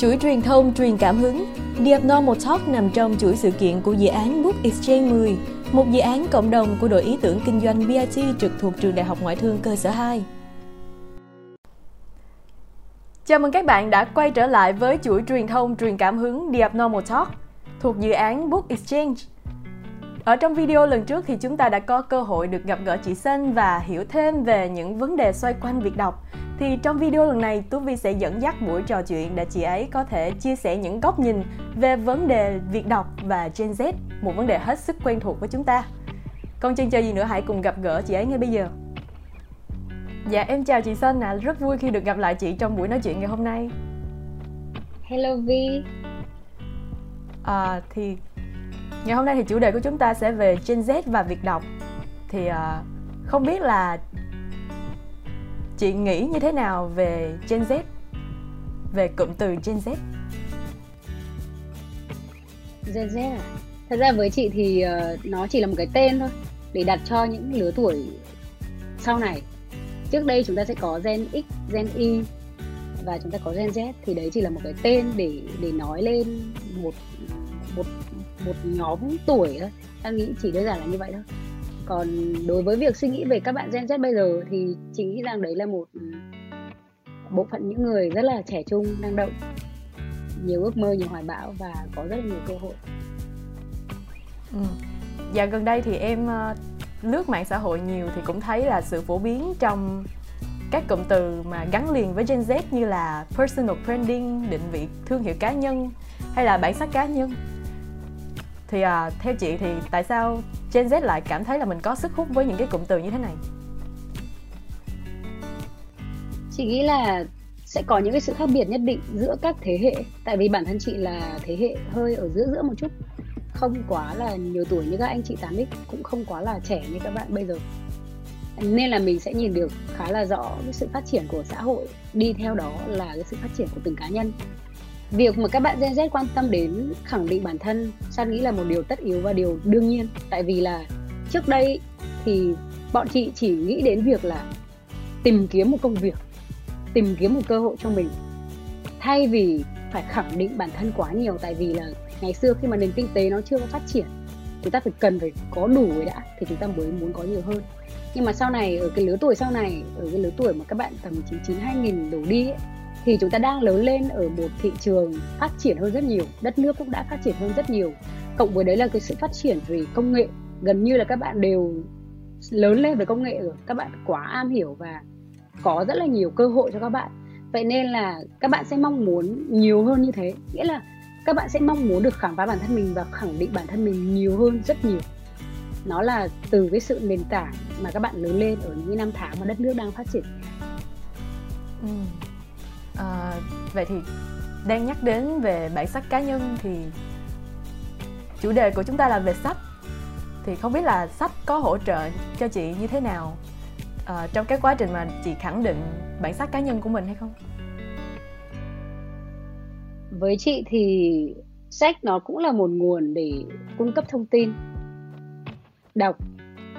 Chuỗi truyền thông truyền cảm hứng The Abnormal Talk nằm trong chuỗi sự kiện của dự án Book Exchange 10, một dự án cộng đồng của đội ý tưởng kinh doanh BIT trực thuộc trường Đại học Ngoại thương cơ sở 2. Chào mừng các bạn đã quay trở lại với chuỗi truyền thông truyền cảm hứng The Abnormal Talk thuộc dự án Book Exchange. Ở trong video lần trước thì chúng ta đã có cơ hội được gặp gỡ chị Sân và hiểu thêm về những vấn đề xoay quanh việc đọc thì trong video lần này Tú Vi sẽ dẫn dắt buổi trò chuyện để chị ấy có thể chia sẻ những góc nhìn về vấn đề việc đọc và Gen Z, một vấn đề hết sức quen thuộc với chúng ta. Còn chân chờ gì nữa hãy cùng gặp gỡ chị ấy ngay bây giờ. Dạ em chào chị Sơn ạ, à. rất vui khi được gặp lại chị trong buổi nói chuyện ngày hôm nay. Hello Vi. À, thì ngày hôm nay thì chủ đề của chúng ta sẽ về Gen Z và việc đọc. Thì uh, không biết là chị nghĩ như thế nào về Gen Z? Về cụm từ Gen Z? Gen Z à? Thật ra với chị thì uh, nó chỉ là một cái tên thôi để đặt cho những lứa tuổi sau này. Trước đây chúng ta sẽ có Gen X Gen Y và chúng ta có Gen Z thì đấy chỉ là một cái tên để để nói lên một một một nhóm tuổi thôi. Ta nghĩ chỉ đơn giản là như vậy thôi. Còn đối với việc suy nghĩ về các bạn Gen Z bây giờ thì chị nghĩ rằng đấy là một ừ, bộ phận những người rất là trẻ trung năng động nhiều ước mơ nhiều hoài bão và có rất là nhiều cơ hội. Ừ. dạ gần đây thì em ờ, lướt mạng xã hội nhiều thì cũng thấy là sự phổ biến trong các cụm từ mà gắn liền với Gen Z như là personal branding, định vị thương hiệu cá nhân hay là bản sắc cá nhân thì à, theo chị thì tại sao Gen Z lại cảm thấy là mình có sức hút với những cái cụm từ như thế này? Chị nghĩ là sẽ có những cái sự khác biệt nhất định giữa các thế hệ. Tại vì bản thân chị là thế hệ hơi ở giữa giữa một chút. Không quá là nhiều tuổi như các anh chị 8x cũng không quá là trẻ như các bạn bây giờ. Nên là mình sẽ nhìn được khá là rõ cái sự phát triển của xã hội. Đi theo đó là cái sự phát triển của từng cá nhân việc mà các bạn Gen Z quan tâm đến khẳng định bản thân san nghĩ là một điều tất yếu và điều đương nhiên. Tại vì là trước đây thì bọn chị chỉ nghĩ đến việc là tìm kiếm một công việc tìm kiếm một cơ hội cho mình. Thay vì phải khẳng định bản thân quá nhiều tại vì là ngày xưa khi mà nền kinh tế nó chưa có phát triển chúng ta phải cần phải có đủ rồi đã thì chúng ta mới muốn có nhiều hơn. Nhưng mà sau này ở cái lứa tuổi sau này ở cái lứa tuổi mà các bạn tầm 99 2000 đổ đi ấy, thì chúng ta đang lớn lên ở một thị trường phát triển hơn rất nhiều, đất nước cũng đã phát triển hơn rất nhiều. Cộng với đấy là cái sự phát triển về công nghệ, gần như là các bạn đều lớn lên về công nghệ rồi, các bạn quá am hiểu và có rất là nhiều cơ hội cho các bạn. Vậy nên là các bạn sẽ mong muốn nhiều hơn như thế, nghĩa là các bạn sẽ mong muốn được khám phá bản thân mình và khẳng định bản thân mình nhiều hơn rất nhiều. Nó là từ cái sự nền tảng mà các bạn lớn lên ở những năm tháng mà đất nước đang phát triển. Ừ à, vậy thì đang nhắc đến về bản sắc cá nhân thì chủ đề của chúng ta là về sách. Thì không biết là sách có hỗ trợ cho chị như thế nào à, trong cái quá trình mà chị khẳng định bản sắc cá nhân của mình hay không? Với chị thì sách nó cũng là một nguồn để cung cấp thông tin đọc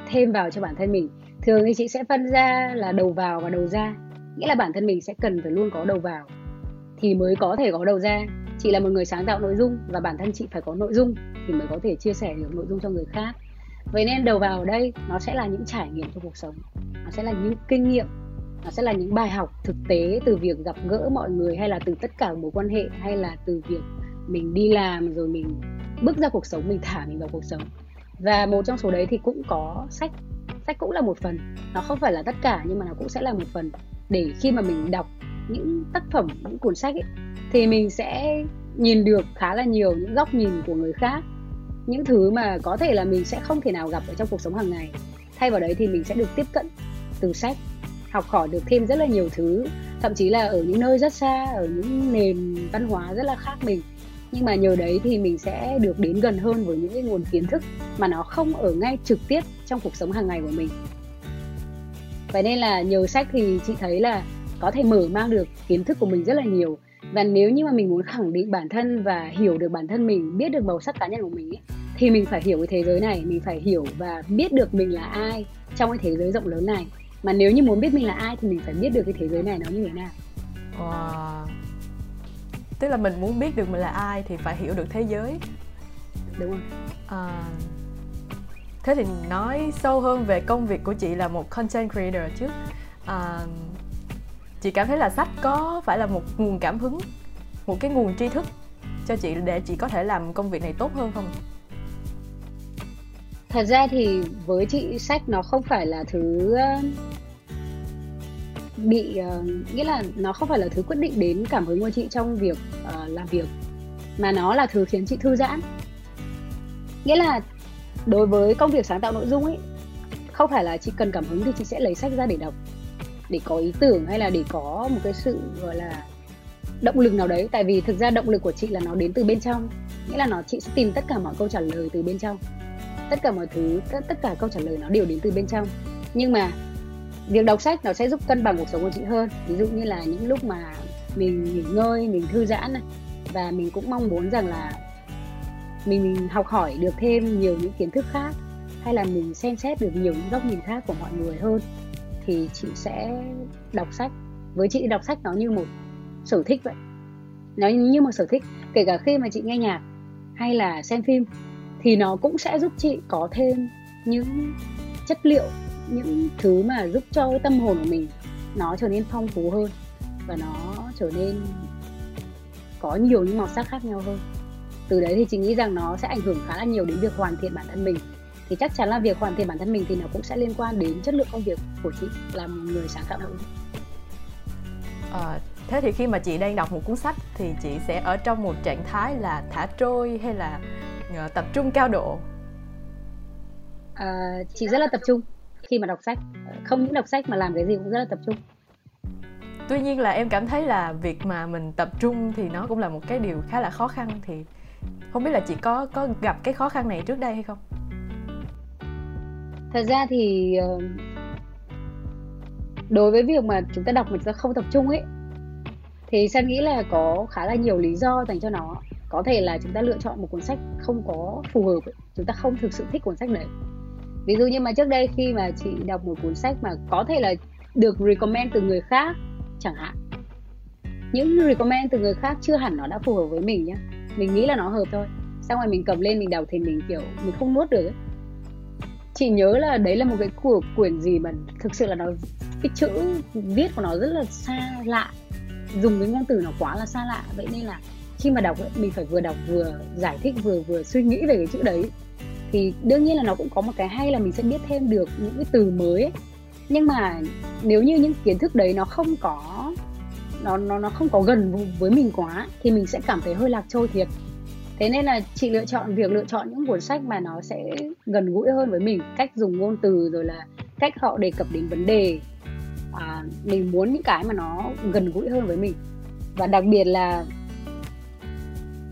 thêm vào cho bản thân mình. Thường thì chị sẽ phân ra là đầu vào và đầu ra nghĩa là bản thân mình sẽ cần phải luôn có đầu vào, thì mới có thể có đầu ra. Chị là một người sáng tạo nội dung và bản thân chị phải có nội dung thì mới có thể chia sẻ được nội dung cho người khác. Vậy nên đầu vào ở đây nó sẽ là những trải nghiệm trong cuộc sống, nó sẽ là những kinh nghiệm, nó sẽ là những bài học thực tế từ việc gặp gỡ mọi người hay là từ tất cả mối quan hệ hay là từ việc mình đi làm rồi mình bước ra cuộc sống, mình thả mình vào cuộc sống. Và một trong số đấy thì cũng có sách. Sách cũng là một phần. Nó không phải là tất cả nhưng mà nó cũng sẽ là một phần để khi mà mình đọc những tác phẩm những cuốn sách ấy, thì mình sẽ nhìn được khá là nhiều những góc nhìn của người khác. Những thứ mà có thể là mình sẽ không thể nào gặp ở trong cuộc sống hàng ngày. Thay vào đấy thì mình sẽ được tiếp cận từ sách học hỏi được thêm rất là nhiều thứ. Thậm chí là ở những nơi rất xa ở những nền văn hóa rất là khác mình. Nhưng mà nhờ đấy thì mình sẽ được đến gần hơn với những cái nguồn kiến thức mà nó không ở ngay trực tiếp trong cuộc sống hàng ngày của mình vậy nên là nhờ sách thì chị thấy là có thể mở mang được kiến thức của mình rất là nhiều. Và nếu như mà mình muốn khẳng định bản thân và hiểu được bản thân mình biết được màu sắc cá nhân của mình ấy, thì mình phải hiểu cái thế giới này mình phải hiểu và biết được mình là ai trong cái thế giới rộng lớn này. Mà nếu như muốn biết mình là ai thì mình phải biết được cái thế giới này nó như thế nào. Wow. tức là mình muốn biết được mình là ai thì phải hiểu được thế giới. Đúng rồi à, thế thì nói sâu hơn về công việc của chị là một content creator chứ. À, chị cảm thấy là sách có phải là một nguồn cảm hứng một cái nguồn tri thức cho chị để chị có thể làm công việc này tốt hơn không? Thật ra thì với chị sách nó không phải là thứ ờ, bị uh, nghĩa là nó không phải là thứ quyết định đến cảm hứng của chị trong việc uh, làm việc mà nó là thứ khiến chị thư giãn. Nghĩa là đối với công việc sáng tạo nội dung ấy không phải là chị cần cảm hứng thì chị sẽ lấy sách ra để đọc để có ý tưởng hay là để có một cái sự gọi là động lực nào đấy. Tại vì thực ra động lực của chị là nó đến từ bên trong nghĩa là nó chị sẽ tìm tất cả mọi câu trả lời từ bên trong. Tất cả mọi thứ tất, tất cả câu trả lời nó đều đến từ bên trong. Nhưng mà việc đọc sách nó sẽ giúp cân bằng cuộc sống của chị hơn. Ví dụ như là những lúc mà mình nghỉ ngơi mình thư giãn này và mình cũng mong muốn rằng là mình, mình học hỏi được thêm nhiều những kiến thức khác hay là mình xem xét được nhiều những góc nhìn khác của mọi người hơn thì chị sẽ đọc sách. Với chị đọc sách nó như một sở thích vậy. Nó như một sở thích kể cả khi mà chị nghe nhạc hay là xem phim thì nó cũng sẽ giúp chị có thêm những chất liệu những thứ mà giúp cho tâm hồn của mình nó trở nên phong phú hơn và nó trở nên có nhiều những màu sắc khác nhau hơn từ đấy thì chị nghĩ rằng nó sẽ ảnh hưởng khá là nhiều đến việc hoàn thiện bản thân mình. Thì chắc chắn là việc hoàn thiện bản thân mình thì nó cũng sẽ liên quan đến chất lượng công việc của chị làm một người sáng tạo dung. À, thế thì khi mà chị đang đọc một cuốn sách thì chị sẽ ở trong một trạng thái là thả trôi hay là uh, tập trung cao độ? À, chị rất là tập trung khi mà đọc sách. Không những đọc sách mà làm cái gì cũng rất là tập trung. Tuy nhiên là em cảm thấy là việc mà mình tập trung thì nó cũng là một cái điều khá là khó khăn thì không biết là chị có có gặp cái khó khăn này trước đây hay không? Thật ra thì ờ, đối với việc mà chúng ta đọc mình ta không tập trung ấy, thì San nghĩ là có khá là nhiều lý do dành cho nó. Có thể là chúng ta lựa chọn một cuốn sách không có phù hợp ấy. chúng ta không thực sự thích cuốn sách đấy. Ví dụ như mà trước đây khi mà chị đọc một cuốn sách mà có thể là được recommend từ người khác chẳng hạn. Những recommend từ người khác chưa hẳn nó đã phù hợp với mình nhá mình nghĩ là nó hợp thôi. Xong rồi mình cầm lên mình đọc thì mình kiểu mình không nuốt được ấy. Chị nhớ là đấy là một cái của quyển gì mà thực sự là nó cái chữ viết của nó rất là xa lạ. Dùng cái ngôn từ nó quá là xa lạ. Vậy nên là khi mà đọc ấy, mình phải vừa đọc vừa giải thích vừa vừa suy nghĩ về cái chữ đấy. Thì đương nhiên là nó cũng có một cái hay là mình sẽ biết thêm được những cái từ mới ấy. nhưng mà nếu như những kiến thức đấy nó không có nó nó nó không có gần với mình quá thì mình sẽ cảm thấy hơi lạc trôi thiệt. Thế nên là chị lựa chọn việc lựa chọn những cuốn sách mà nó sẽ gần gũi hơn với mình cách dùng ngôn từ rồi là cách họ đề cập đến vấn đề à, mình muốn những cái mà nó gần gũi hơn với mình. Và đặc biệt là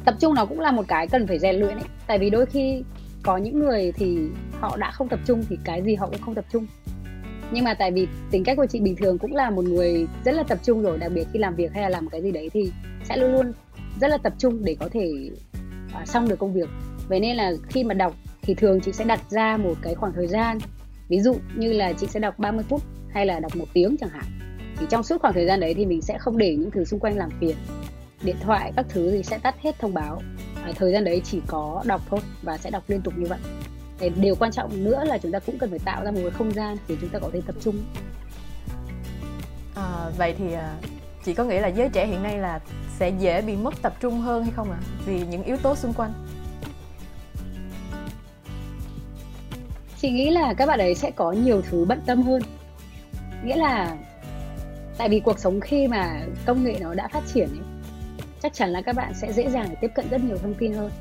tập trung nó cũng là một cái cần phải rèn luyện ấy. Tại vì đôi khi có những người thì họ đã không tập trung thì cái gì họ cũng không tập trung nhưng mà tại vì tính cách của chị bình thường cũng là một người rất là tập trung rồi đặc biệt khi làm việc hay là làm cái gì đấy thì sẽ luôn luôn rất là tập trung để có thể uh, xong được công việc. Vậy nên là khi mà đọc thì thường chị sẽ đặt ra một cái khoảng thời gian ví dụ như là chị sẽ đọc 30 phút hay là đọc một tiếng chẳng hạn. Thì trong suốt khoảng thời gian đấy thì mình sẽ không để những thứ xung quanh làm phiền. Điện thoại các thứ thì sẽ tắt hết thông báo. À, thời gian đấy chỉ có đọc thôi và sẽ đọc liên tục như vậy để điều quan trọng nữa là chúng ta cũng cần phải tạo ra một cái không gian để chúng ta có thể tập trung. À, vậy thì à, chị có nghĩ là giới trẻ hiện nay là sẽ dễ bị mất tập trung hơn hay không ạ? À? vì những yếu tố xung quanh. Chị nghĩ là các bạn ấy sẽ có nhiều thứ bận tâm hơn. Nghĩa là tại vì cuộc sống khi mà công nghệ nó đã phát triển ấy, chắc chắn là các bạn sẽ dễ dàng để tiếp cận rất nhiều thông tin hơn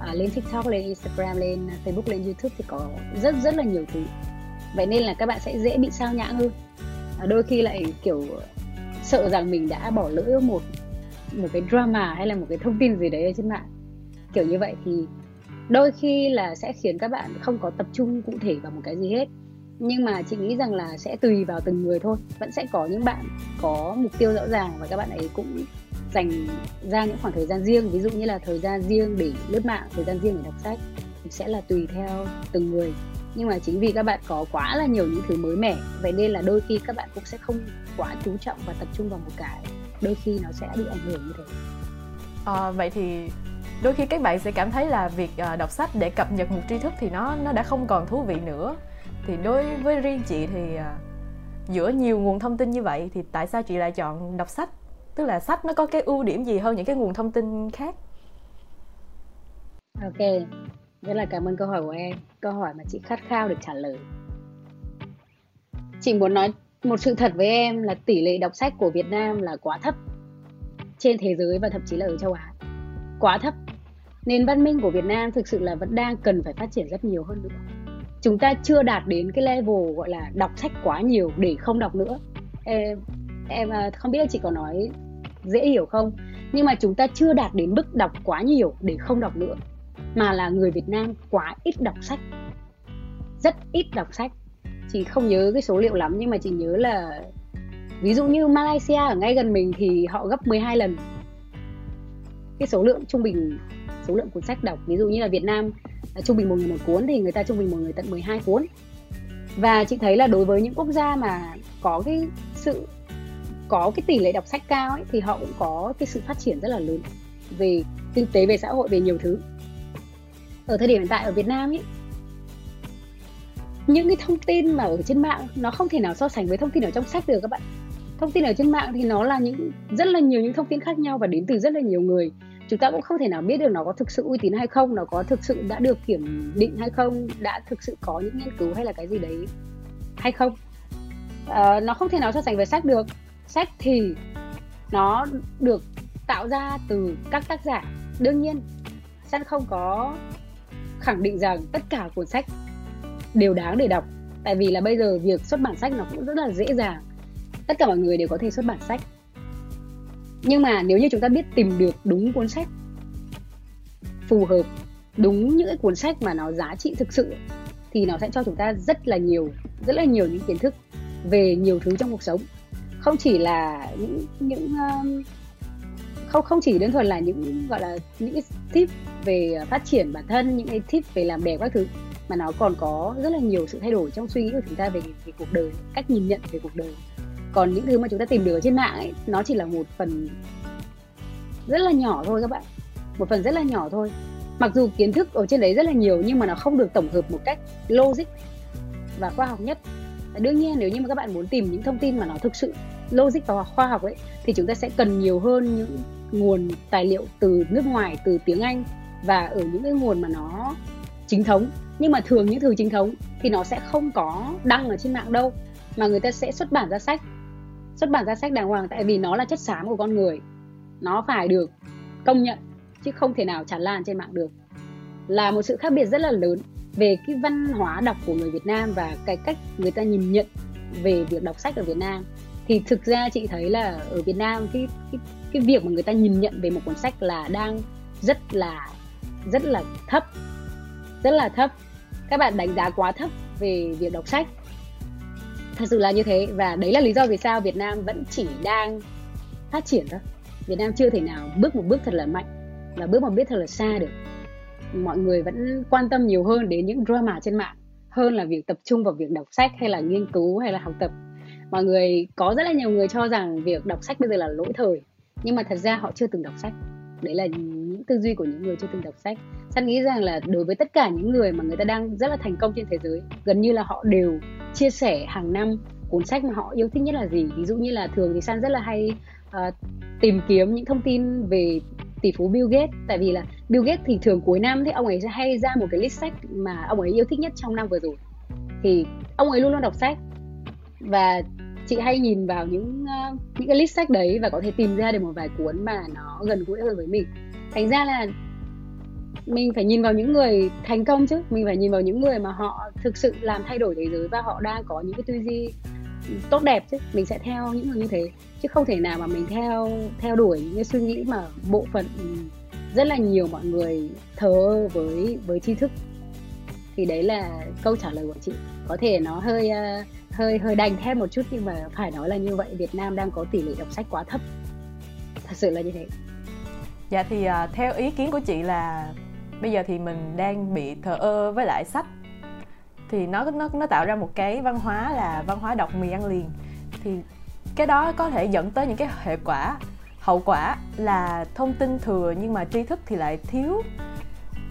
à, lên tiktok lên instagram lên facebook lên youtube thì có rất rất là nhiều thứ. Vậy nên là các bạn sẽ dễ bị sao nhãng hơn. À, đôi khi lại kiểu sợ rằng mình đã bỏ lỡ một một cái drama hay là một cái thông tin gì đấy ở trên mạng. Kiểu như vậy thì đôi khi là sẽ khiến các bạn không có tập trung cụ thể vào một cái gì hết. Nhưng mà chị nghĩ rằng là sẽ tùy vào từng người thôi. Vẫn sẽ có những bạn có mục tiêu rõ ràng và các bạn ấy cũng dành ra những khoảng thời gian riêng ví dụ như là thời gian riêng để lướt mạng thời gian riêng để đọc sách thì sẽ là tùy theo từng người. Nhưng mà chính vì các bạn có quá là nhiều những thứ mới mẻ vậy nên là đôi khi các bạn cũng sẽ không quá chú trọng và tập trung vào một cái đôi khi nó sẽ bị ảnh hưởng như thế. À, vậy thì đôi khi các bạn sẽ cảm thấy là việc ờ, đọc sách để cập nhật một tri thức thì nó nó đã không còn thú vị nữa. Thì đối với riêng chị thì ờ, giữa nhiều nguồn thông tin như vậy thì tại sao chị lại chọn đọc sách? Tức là sách nó có cái ưu điểm gì hơn những cái nguồn thông tin khác? Ok, rất là cảm ơn câu hỏi của em. Câu hỏi mà chị khát khao được trả lời. Chị muốn nói một sự thật với em là tỷ lệ đọc sách của Việt Nam là quá thấp. Trên thế giới và thậm chí là ở châu Á. Quá thấp. Nền văn minh của Việt Nam thực sự là vẫn đang cần phải phát triển rất nhiều hơn nữa. Chúng ta chưa đạt đến cái level gọi là đọc sách quá nhiều để không đọc nữa. Em em à, không biết là chị có nói dễ hiểu không? Nhưng mà chúng ta chưa đạt đến mức đọc quá nhiều để không đọc nữa. Mà là người Việt Nam quá ít đọc sách. Rất ít đọc sách. Chị không nhớ cái số liệu lắm, nhưng mà chị nhớ là ví dụ như Malaysia ở ngay gần mình thì họ gấp 12 lần. Cái số lượng trung bình, số lượng cuốn sách đọc, ví dụ như là Việt Nam à, trung bình một người một cuốn thì người ta trung bình một người tận 12 cuốn. Và chị thấy là đối với những quốc gia mà có cái sự có cái tỷ lệ đọc sách cao ấy, thì họ cũng có cái sự phát triển rất là lớn về kinh tế về xã hội về nhiều thứ. Ở thời điểm hiện tại ở Việt Nam ấy những cái thông tin mà ở trên mạng nó không thể nào so sánh với thông tin ở trong sách được các bạn. Thông tin ở trên mạng thì nó là những rất là nhiều những thông tin khác nhau và đến từ rất là nhiều người. Chúng ta cũng không thể nào biết được nó có thực sự uy tín hay không nó có thực sự đã được kiểm định hay không đã thực sự có những nghiên cứu hay là cái gì đấy hay không. À, nó không thể nào so sánh với sách được sách thì nó được tạo ra từ các tác giả. Đương nhiên, sách không có khẳng định rằng tất cả cuốn sách đều đáng để đọc. Tại vì là bây giờ việc xuất bản sách nó cũng rất là dễ dàng. Tất cả mọi người đều có thể xuất bản sách. Nhưng mà nếu như chúng ta biết tìm được đúng cuốn sách, phù hợp đúng những cái cuốn sách mà nó giá trị thực sự, thì nó sẽ cho chúng ta rất là nhiều, rất là nhiều những kiến thức về nhiều thứ trong cuộc sống không chỉ là những những um, không không chỉ đơn thuần là những gọi là những cái tip về phát triển bản thân những cái tip về làm đẹp các thứ mà nó còn có rất là nhiều sự thay đổi trong suy nghĩ của chúng ta về, về cuộc đời cách nhìn nhận về cuộc đời. Còn những thứ mà chúng ta tìm được ở trên mạng ấy nó chỉ là một phần rất là nhỏ thôi các bạn. Một phần rất là nhỏ thôi. Mặc dù kiến thức ở trên đấy rất là nhiều nhưng mà nó không được tổng hợp một cách logic và khoa học nhất. Đương nhiên nếu như mà các bạn muốn tìm những thông tin mà nó thực sự logic và khoa học ấy, thì chúng ta sẽ cần nhiều hơn những nguồn tài liệu từ nước ngoài, từ tiếng anh và ở những cái nguồn mà nó chính thống. Nhưng mà thường những thứ chính thống thì nó sẽ không có đăng ở trên mạng đâu, mà người ta sẽ xuất bản ra sách. Xuất bản ra sách đàng hoàng tại vì nó là chất xám của con người. Nó phải được công nhận, chứ không thể nào tràn lan trên mạng được. Là một sự khác biệt rất là lớn về cái văn hóa đọc của người Việt Nam và cái cách người ta nhìn nhận về việc đọc sách ở Việt Nam thì thực ra chị thấy là ở Việt Nam cái cái cái việc mà người ta nhìn nhận về một cuốn sách là đang rất là rất là thấp, rất là thấp. Các bạn đánh giá quá thấp về việc đọc sách. Thật sự là như thế và đấy là lý do vì sao Việt Nam vẫn chỉ đang phát triển thôi. Việt Nam chưa thể nào bước một bước thật là mạnh và bước một bước thật là xa được. Mọi người vẫn quan tâm nhiều hơn đến những drama trên mạng hơn là việc tập trung vào việc đọc sách hay là nghiên cứu hay là học tập mọi người có rất là nhiều người cho rằng việc đọc sách bây giờ là lỗi thời nhưng mà thật ra họ chưa từng đọc sách. Đấy là những tư duy của những người chưa từng đọc sách. San nghĩ rằng là đối với tất cả những người mà người ta đang rất là thành công trên thế giới gần như là họ đều chia sẻ hàng năm cuốn sách mà họ yêu thích nhất là gì. Ví dụ như là thường thì San rất là hay uh, tìm kiếm những thông tin về tỷ phú Bill Gates. Tại vì là Bill Gates thì thường cuối năm thì ông ấy sẽ hay ra một cái list sách mà ông ấy yêu thích nhất trong năm vừa rồi. Thì ông ấy luôn luôn đọc sách và chị hay nhìn vào những uh, những cái list sách đấy và có thể tìm ra được một vài cuốn mà nó gần gũi hơn với mình. Thành ra là mình phải nhìn vào những người thành công chứ. Mình phải nhìn vào những người mà họ thực sự làm thay đổi thế giới và họ đang có những cái tư duy tốt đẹp chứ. Mình sẽ theo những người như thế. Chứ không thể nào mà mình theo theo đuổi những cái suy nghĩ mà bộ phận rất là nhiều mọi người thờ với với tri thức. Thì đấy là câu trả lời của chị. Có thể nó hơi uh, hơi hơi đành thêm một chút nhưng mà phải nói là như vậy Việt Nam đang có tỷ lệ đọc sách quá thấp. Thật sự là như thế. Dạ thì uh, theo ý kiến của chị là bây giờ thì mình đang bị thờ ơ với lại sách. Thì nó nó nó tạo ra một cái văn hóa là văn hóa đọc mì ăn liền. Thì cái đó có thể dẫn tới những cái hệ quả hậu quả là thông tin thừa nhưng mà tri thức thì lại thiếu.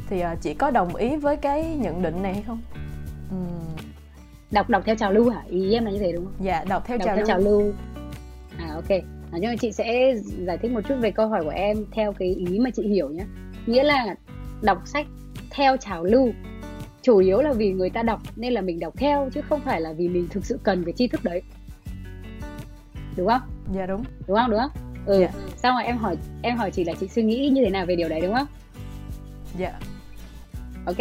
Thì uh, chị có đồng ý với cái nhận định này hay không đọc đọc theo trào lưu hả? Ý em là như thế đúng không? Dạ đọc theo, đọc trào, theo lưu. trào lưu. À ok. À, nhưng mà chị sẽ giải thích một chút về câu hỏi của em theo cái ý mà chị hiểu nhé nghĩa là đọc sách theo trào lưu chủ yếu là vì người ta đọc nên là mình đọc theo chứ không phải là vì mình thực sự cần cái tri thức đấy. Đúng không? Dạ đúng. Đúng không? Đúng không? Ừ. Dạ. xong rồi em hỏi em hỏi chị là chị suy nghĩ như thế nào về điều đấy đúng không? Dạ. Ok.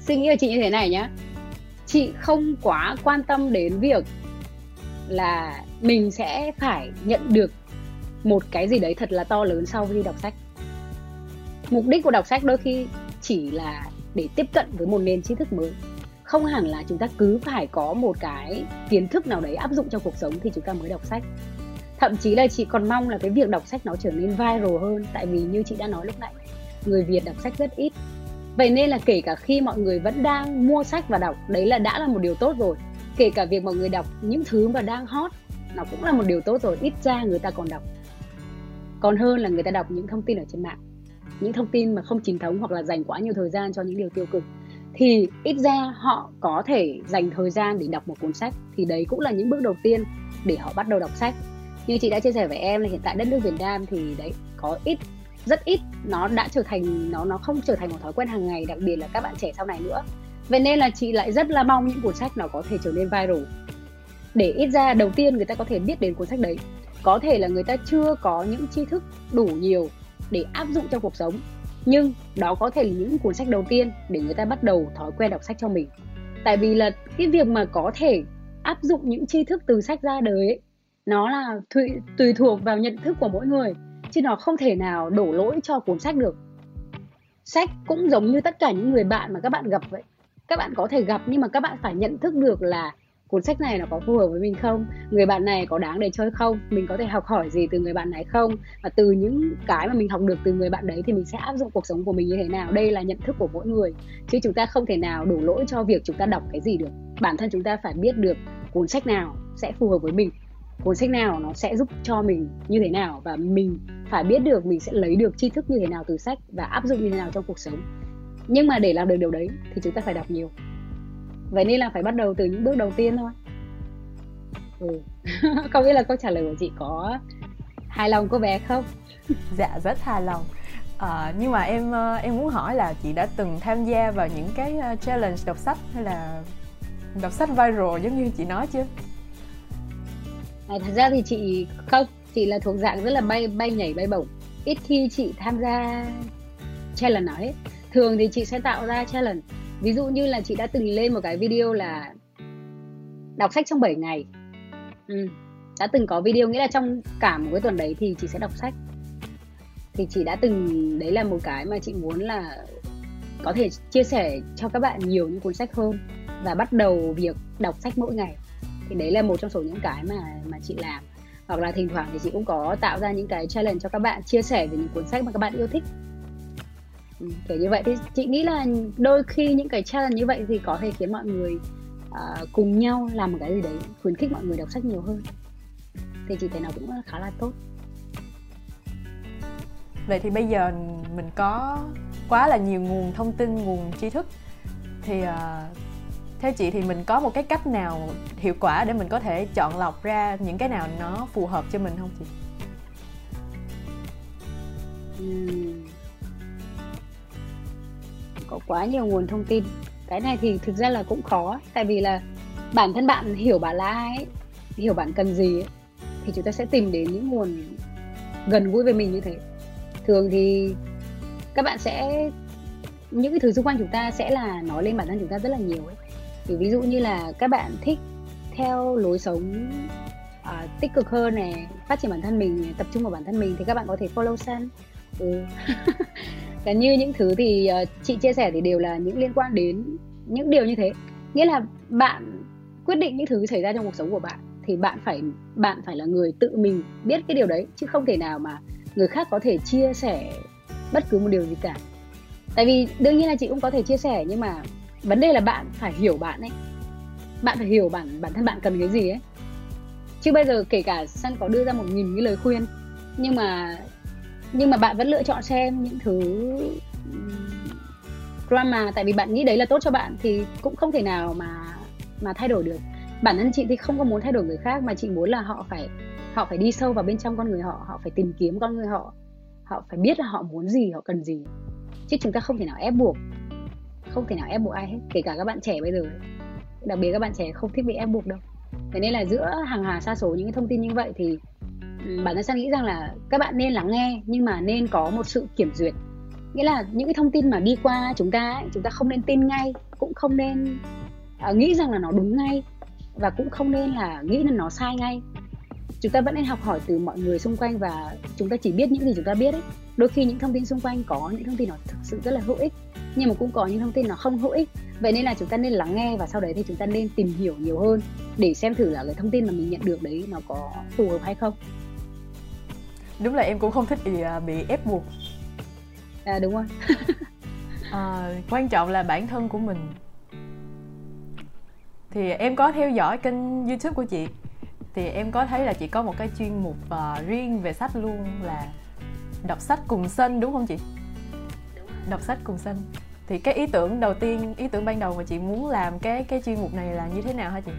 Suy nghĩ của chị như thế này nhá chị không quá quan tâm đến việc là mình sẽ phải nhận được một cái gì đấy thật là to lớn sau khi đọc sách. Mục đích của đọc sách đôi khi chỉ là để tiếp cận với một nền tri thức mới. Không hẳn là chúng ta cứ phải có một cái kiến thức nào đấy áp dụng trong cuộc sống thì chúng ta mới đọc sách. Thậm chí là chị còn mong là cái việc đọc sách nó trở nên viral hơn, tại vì như chị đã nói lúc nãy, người việt đọc sách rất ít vậy nên là kể cả khi mọi người vẫn đang mua sách và đọc, đấy là đã là một điều tốt rồi. Kể cả việc mọi người đọc những thứ mà đang hot, nó cũng là một điều tốt rồi, ít ra người ta còn đọc. Còn hơn là người ta đọc những thông tin ở trên mạng. Những thông tin mà không chính thống hoặc là dành quá nhiều thời gian cho những điều tiêu cực. Thì ít ra họ có thể dành thời gian để đọc một cuốn sách. Thì đấy cũng là những bước đầu tiên để họ bắt đầu đọc sách. Như chị đã chia sẻ với em là hiện tại đất nước Việt Nam thì đấy, có ít rất ít nó đã trở thành nó nó không trở thành một thói quen hàng ngày đặc biệt là các bạn trẻ sau này nữa. Vậy nên là chị lại rất là mong những cuốn sách nó có thể trở nên viral. Để ít ra đầu tiên người ta có thể biết đến cuốn sách đấy. Có thể là người ta chưa có những tri thức đủ nhiều để áp dụng trong cuộc sống nhưng đó có thể là những cuốn sách đầu tiên để người ta bắt đầu thói quen đọc sách cho mình. Tại vì là cái việc mà có thể áp dụng những tri thức từ sách ra đời ấy, nó là tùy, tùy thuộc vào nhận thức của mỗi người chứ nó không thể nào đổ lỗi cho cuốn sách được. Sách cũng giống như tất cả những người bạn mà các bạn gặp vậy. Các bạn có thể gặp nhưng mà các bạn phải nhận thức được là cuốn sách này nó có phù hợp với mình không? Người bạn này có đáng để chơi không? Mình có thể học hỏi gì từ người bạn này không? Và từ những cái mà mình học được từ người bạn đấy thì mình sẽ áp dụng cuộc sống của mình như thế nào? Đây là nhận thức của mỗi người, chứ chúng ta không thể nào đổ lỗi cho việc chúng ta đọc cái gì được. Bản thân chúng ta phải biết được cuốn sách nào sẽ phù hợp với mình cuốn sách nào nó sẽ giúp cho mình như thế nào và mình phải biết được mình sẽ lấy được tri thức như thế nào từ sách và áp dụng như thế nào trong cuộc sống. Nhưng mà để làm được điều đấy thì chúng ta phải đọc nhiều. Vậy nên là phải bắt đầu từ những bước đầu tiên thôi. Ừ. không biết là câu trả lời của chị có hài lòng cô bé không? Dạ rất hài lòng. À, nhưng mà em ờ, em muốn hỏi là chị đã từng tham gia vào những cái ờ, challenge đọc sách hay là đọc sách viral giống như chị nói chưa? À, thật ra thì chị không chị là thuộc dạng rất là bay bay nhảy bay bổng. Ít khi chị tham gia challenge nào hết. Thường thì chị sẽ tạo ra challenge. Ví dụ như là chị đã từng lên một cái video là đọc sách trong 7 ngày. Ừ. đã từng có video nghĩa là trong cả một cái tuần đấy thì chị sẽ đọc sách. Thì chị đã từng đấy là một cái mà chị muốn là có thể chia sẻ cho các bạn nhiều những cuốn sách hơn và bắt đầu việc đọc sách mỗi ngày thì đấy là một trong số những cái mà mà chị làm. Hoặc là thỉnh thoảng thì chị cũng có tạo ra những cái challenge cho các bạn chia sẻ về những cuốn sách mà các bạn yêu thích. Ừ, kiểu như vậy. Thì chị nghĩ là đôi khi những cái challenge như vậy thì có thể khiến mọi người uh, cùng nhau làm một cái gì đấy khuyến khích mọi người đọc sách nhiều hơn. Thì chị thấy nó cũng khá là tốt. Vậy thì bây giờ mình có quá là nhiều nguồn thông tin nguồn tri thức. Thì uh, theo chị thì mình có một cái cách nào hiệu quả để mình có thể chọn lọc ra những cái nào nó phù hợp cho mình không chị? Có quá nhiều nguồn thông tin. Cái này thì thực ra là cũng khó tại vì là bản thân bạn hiểu bạn là ai hiểu bạn cần gì ấy, thì chúng ta sẽ tìm đến những nguồn gần gũi với mình như thế. Thường thì các bạn sẽ những cái thứ xung quanh chúng ta sẽ là nói lên bản thân chúng ta rất là nhiều ấy thì ví dụ như là các bạn thích theo lối sống uh, tích cực hơn này phát triển bản thân mình tập trung vào bản thân mình thì các bạn có thể follow Sun ừ. là như những thứ thì uh, chị chia sẻ thì đều là những liên quan đến những điều như thế. Nghĩa là bạn quyết định những thứ xảy ra trong cuộc sống của bạn thì bạn phải bạn phải là người tự mình biết cái điều đấy chứ không thể nào mà người khác có thể chia sẻ bất cứ một điều gì cả. Tại vì đương nhiên là chị cũng có thể chia sẻ nhưng mà vấn đề là bạn phải hiểu bạn ấy. Bạn phải hiểu bản bản thân bạn cần cái gì ấy. Chứ bây giờ kể cả Sun có đưa ra một nghìn cái lời khuyên, nhưng mà nhưng mà bạn vẫn lựa chọn xem những thứ drama. Tại vì bạn nghĩ đấy là tốt cho bạn thì cũng không thể nào mà mà thay đổi được. Bản thân chị thì không có muốn thay đổi người khác, mà chị muốn là họ phải họ phải đi sâu vào bên trong con người họ họ phải tìm kiếm con người họ họ phải biết là họ muốn gì, họ cần gì. Chứ chúng ta không thể nào ép buộc không thể nào ép buộc ai hết kể cả các bạn trẻ bây giờ. Đặc biệt các bạn trẻ không thích bị ép buộc đâu. Thế nên là giữa hàng hà sa số những cái thông tin như vậy thì ừ, bản thân sang nghĩ rằng là các bạn nên lắng nghe nhưng mà nên có một sự kiểm duyệt. Nghĩa là những cái thông tin mà đi qua chúng ta ấy, chúng ta không nên tin ngay cũng không nên uh, nghĩ rằng là nó đúng ngay và cũng không nên là nghĩ là nó sai ngay. Chúng ta vẫn nên học hỏi từ mọi người xung quanh và chúng ta chỉ biết những gì chúng ta biết ấy. Đôi khi những thông tin xung quanh có những thông tin nó thực sự rất là hữu ích nhưng mà cũng có những thông tin nó không hữu ích. Vậy nên là chúng ta nên lắng nghe và sau đấy thì chúng ta nên tìm hiểu nhiều hơn để xem thử là cái thông tin mà mình nhận được đấy nó có phù hợp hay không. Đúng là em cũng không thích bị à, ép buộc. À đúng rồi. À, quan trọng là bản thân của mình. Thì em có theo dõi kênh youtube của chị. Thì em có thấy là chị có một cái chuyên mục uh, riêng về sách luôn là đọc sách cùng sân đúng không chị? Đọc sách cùng sân thì cái ý tưởng đầu tiên ý tưởng ban đầu mà chị muốn làm cái cái chuyên mục này là như thế nào hả chị?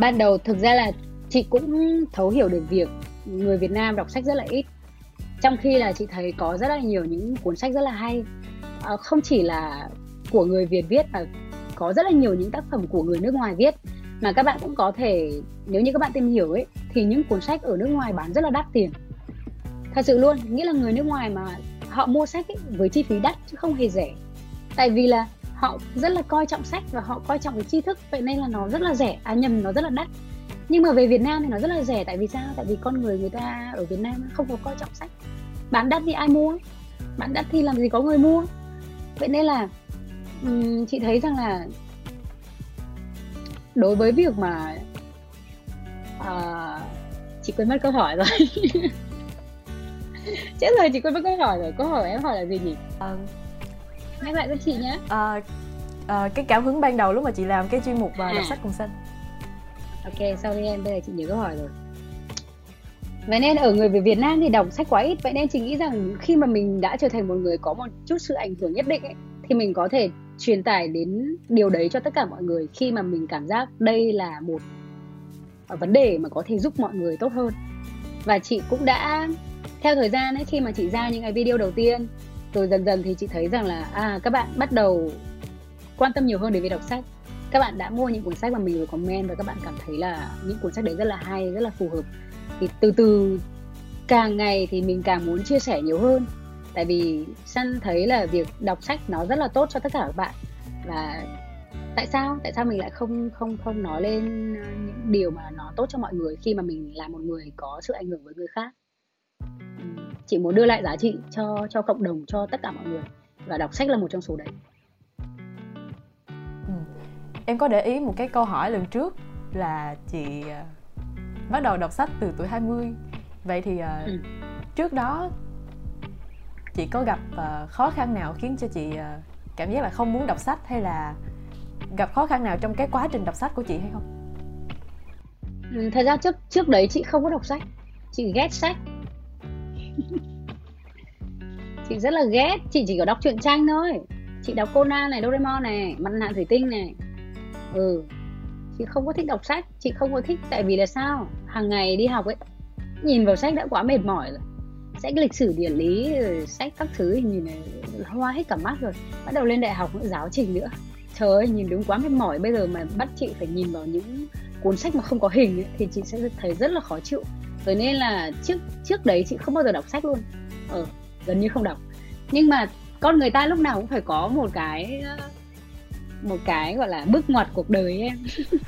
Ban đầu thực ra là chị cũng thấu hiểu được việc người Việt Nam đọc sách rất là ít. Trong khi là chị thấy có rất là nhiều những cuốn sách rất là hay. À, không chỉ là của người Việt viết mà có rất là nhiều những tác phẩm của người nước ngoài viết. Mà các bạn cũng có thể nếu như các bạn tìm hiểu ấy thì những cuốn sách ở nước ngoài bán rất là đắt tiền. Thật sự luôn nghĩa là người nước ngoài mà họ mua sách ấy, với chi phí đắt chứ không hề rẻ. Tại vì là họ rất là coi trọng sách và họ coi trọng cái tri thức vậy nên là nó rất là rẻ. À nhầm nó rất là đắt. Nhưng mà về Việt Nam thì nó rất là rẻ. Tại vì sao? Tại vì con người người ta ở Việt Nam không có coi trọng sách. Bán đắt thì ai mua? Bán đắt thì làm gì có người mua? Vậy nên là um, chị thấy rằng là đối với việc mà uh, chị quên mất câu hỏi rồi. chết rồi chị quên mất câu hỏi rồi câu hỏi em hỏi là gì nhỉ? À, nhắc lại cho chị nhé. À, à, cái cảm hứng ban đầu lúc mà chị làm cái chuyên mục à. đọc sách cùng xanh ok sau đây em bây giờ chị nhớ câu hỏi rồi. Vậy nên ở người về Việt Nam thì đọc sách quá ít vậy nên chị nghĩ rằng khi mà mình đã trở thành một người có một chút sự ảnh hưởng nhất định ấy, thì mình có thể truyền tải đến điều đấy cho tất cả mọi người khi mà mình cảm giác đây là một vấn đề mà có thể giúp mọi người tốt hơn. Và chị cũng đã theo thời gian ấy, khi mà chị ra những cái video đầu tiên, rồi dần dần thì chị thấy rằng là à các bạn bắt đầu quan tâm nhiều hơn đến việc đọc sách. Các bạn đã mua những cuốn sách mà mình vừa comment và các bạn cảm thấy là những cuốn sách đấy rất là hay, rất là phù hợp. Thì từ từ, càng ngày thì mình càng muốn chia sẻ nhiều hơn. Tại vì săn thấy là việc đọc sách nó rất là tốt cho tất cả các bạn. Và tại sao? Tại sao mình lại không không không nói lên những điều mà nó tốt cho mọi người khi mà mình là một người có sự ảnh hưởng với người khác? Chị muốn đưa lại giá trị cho cho cộng đồng cho tất cả mọi người và đọc sách là một trong số đấy ừ. em có để ý một cái câu hỏi lần trước là chị uh, bắt đầu đọc sách từ tuổi 20 vậy thì uh, ừ. trước đó chị có gặp uh, khó khăn nào khiến cho chị cảm giác là không muốn đọc sách hay là gặp khó khăn nào trong cái quá trình đọc sách của chị hay không? Ừ, thật ra trước trước đấy chị không có đọc sách, chị ghét sách chị rất là ghét, chị chỉ có đọc truyện tranh thôi. Chị đọc Conan này, Doraemon này, mặt nạ thủy tinh này. Ừ, chị không có thích đọc sách, chị không có thích tại vì là sao? Hàng ngày đi học ấy, nhìn vào sách đã quá mệt mỏi rồi. Sách lịch sử địa lý sách các thứ nhìn này hoa hết cả mắt rồi. Bắt đầu lên đại học nữa giáo trình nữa. Trời ơi nhìn đúng quá mệt mỏi. Bây giờ mà bắt chị phải nhìn vào những cuốn sách mà không có hình ấy, thì chị sẽ thấy rất là khó chịu. Rồi nên là trước trước đấy chị không bao giờ đọc sách luôn. Ờ gần như không đọc. Nhưng mà con người ta lúc nào cũng phải có một cái một cái gọi là bước ngoặt cuộc đời em.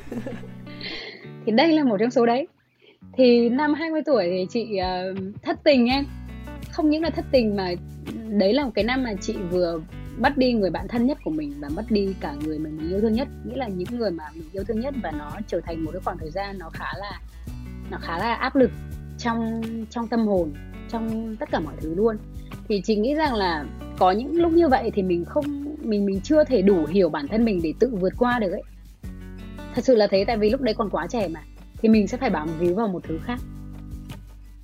Thì đây là một trong số đấy. Thì năm 20 tuổi thì chị uh, thất tình em. Không những là thất tình mà đấy là một cái năm mà chị vừa mất đi người bạn thân nhất của mình và mất đi cả người mà mình yêu thương nhất. Nghĩa là những người mà mình yêu thương nhất và nó trở thành một cái khoảng thời gian nó khá là nó khá là áp lực trong trong tâm hồn trong tất cả mọi thứ luôn thì chị nghĩ rằng là có những lúc như vậy thì mình không mình mình chưa thể đủ hiểu bản thân mình để tự vượt qua được ấy. Thật sự là thế tại vì lúc đấy còn quá trẻ mà. Thì mình sẽ phải bám víu vào một thứ khác.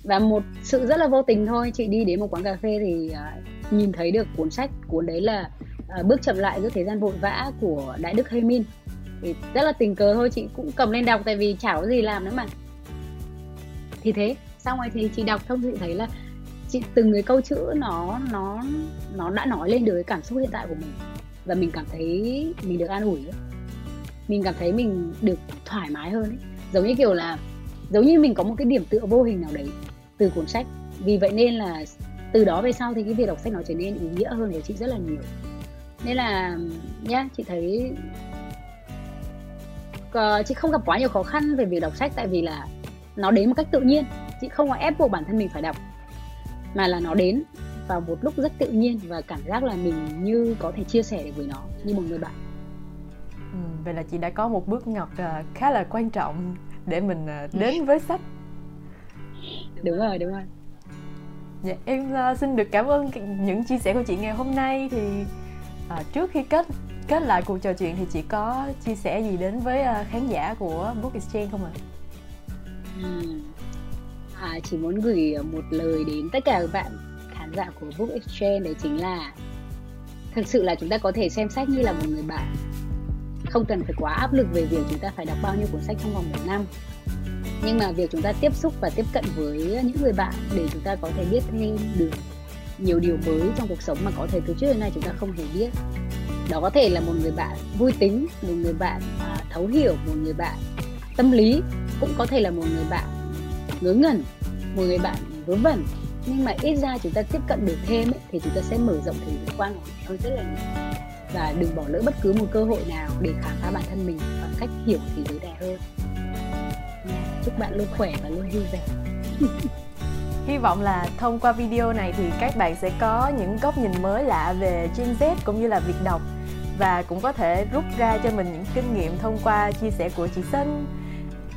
Và một sự rất là vô tình thôi. Chị đi đến một quán cà phê thì uh, nhìn thấy được cuốn sách cuốn đấy là uh, bước chậm lại giữa thế gian vội vã của đại đức hay Min thì rất là tình cờ thôi chị cũng cầm lên đọc tại vì chả có gì làm nữa mà. Thì thế xong rồi thì chị đọc thông chị thấy là chị từng cái câu chữ nó nó nó đã nói lên được cái cảm xúc hiện tại của mình. Và mình cảm thấy mình được an ủi ấy. mình cảm thấy mình được thoải mái hơn ấy. giống như kiểu là giống như mình có một cái điểm tựa vô hình nào đấy từ cuốn sách. Vì vậy nên là từ đó về sau thì cái việc đọc sách nó trở nên ý nghĩa hơn với chị rất là nhiều. Nên là nhá chị thấy uh, chị không gặp quá nhiều khó khăn về việc đọc sách tại vì là nó đến một cách tự nhiên. Chị không có ép buộc bản thân mình phải đọc mà là nó đến vào một lúc rất tự nhiên và cảm giác là mình như có thể chia sẻ được với nó như một người bạn ừ, vậy là chị đã có một bước ngọc uh, khá là quan trọng để mình uh, đến với sách đúng rồi đúng rồi dạ, em uh, xin được cảm ơn những chia sẻ của chị ngày hôm nay thì uh, trước khi kết kết lại cuộc trò chuyện thì chị có chia sẻ gì đến với uh, khán giả của Book Exchange không ạ? À? À, chỉ muốn gửi ờ, một lời đến tất cả các bạn khán giả của Book Exchange đấy chính là thực sự là chúng ta có thể xem sách như là một người bạn. Không cần phải quá áp lực về việc chúng ta phải đọc bao nhiêu cuốn sách trong vòng một năm. Nhưng mà việc chúng ta tiếp xúc và tiếp cận với những người bạn để chúng ta có thể biết thêm được nhiều điều mới trong cuộc sống mà có thể từ trước đến nay chúng ta không hề biết. Đó có thể là một người bạn vui tính một người bạn à, thấu hiểu một người bạn tâm lý cũng có thể là một người bạn ngớ ngẩn một người bạn vớ vẩn. Nhưng mà ít ra chúng ta tiếp cận được thêm ấy, thì chúng ta sẽ mở rộng thế giới quan của mình hơn rất là nhiều. Và đừng bỏ lỡ bất cứ một cơ hội nào để khám phá bản thân mình bằng cách hiểu thế giới này hơn. Chúc bạn luôn khỏe và luôn vui vẻ. Hy vọng là thông qua video này thì các bạn sẽ có những góc nhìn mới lạ về Gen Z cũng như là việc đọc và cũng có thể rút ra cho mình những kinh nghiệm thông qua chia sẻ của chị Sinh.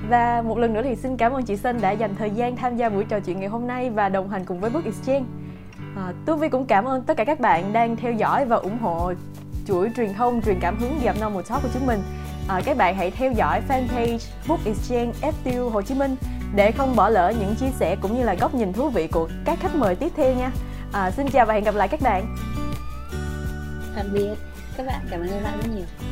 Và một lần nữa thì xin cảm ơn chị Sinh đã dành thời gian tham gia buổi trò chuyện ngày hôm nay và đồng hành cùng với Book Exchange. À, Tu Vi cũng cảm ơn tất cả các bạn đang theo dõi và ủng hộ chuỗi truyền thông truyền cảm hứng đẹp non một Talk của chúng mình. À, các bạn hãy theo dõi fanpage Book Exchange FTU Hồ Chí Minh để không bỏ lỡ những chia sẻ cũng như là góc nhìn thú vị của các khách mời tiếp theo nha. À, xin chào và hẹn gặp lại các bạn. Tạm biệt các bạn, cảm ơn các bạn rất nhiều.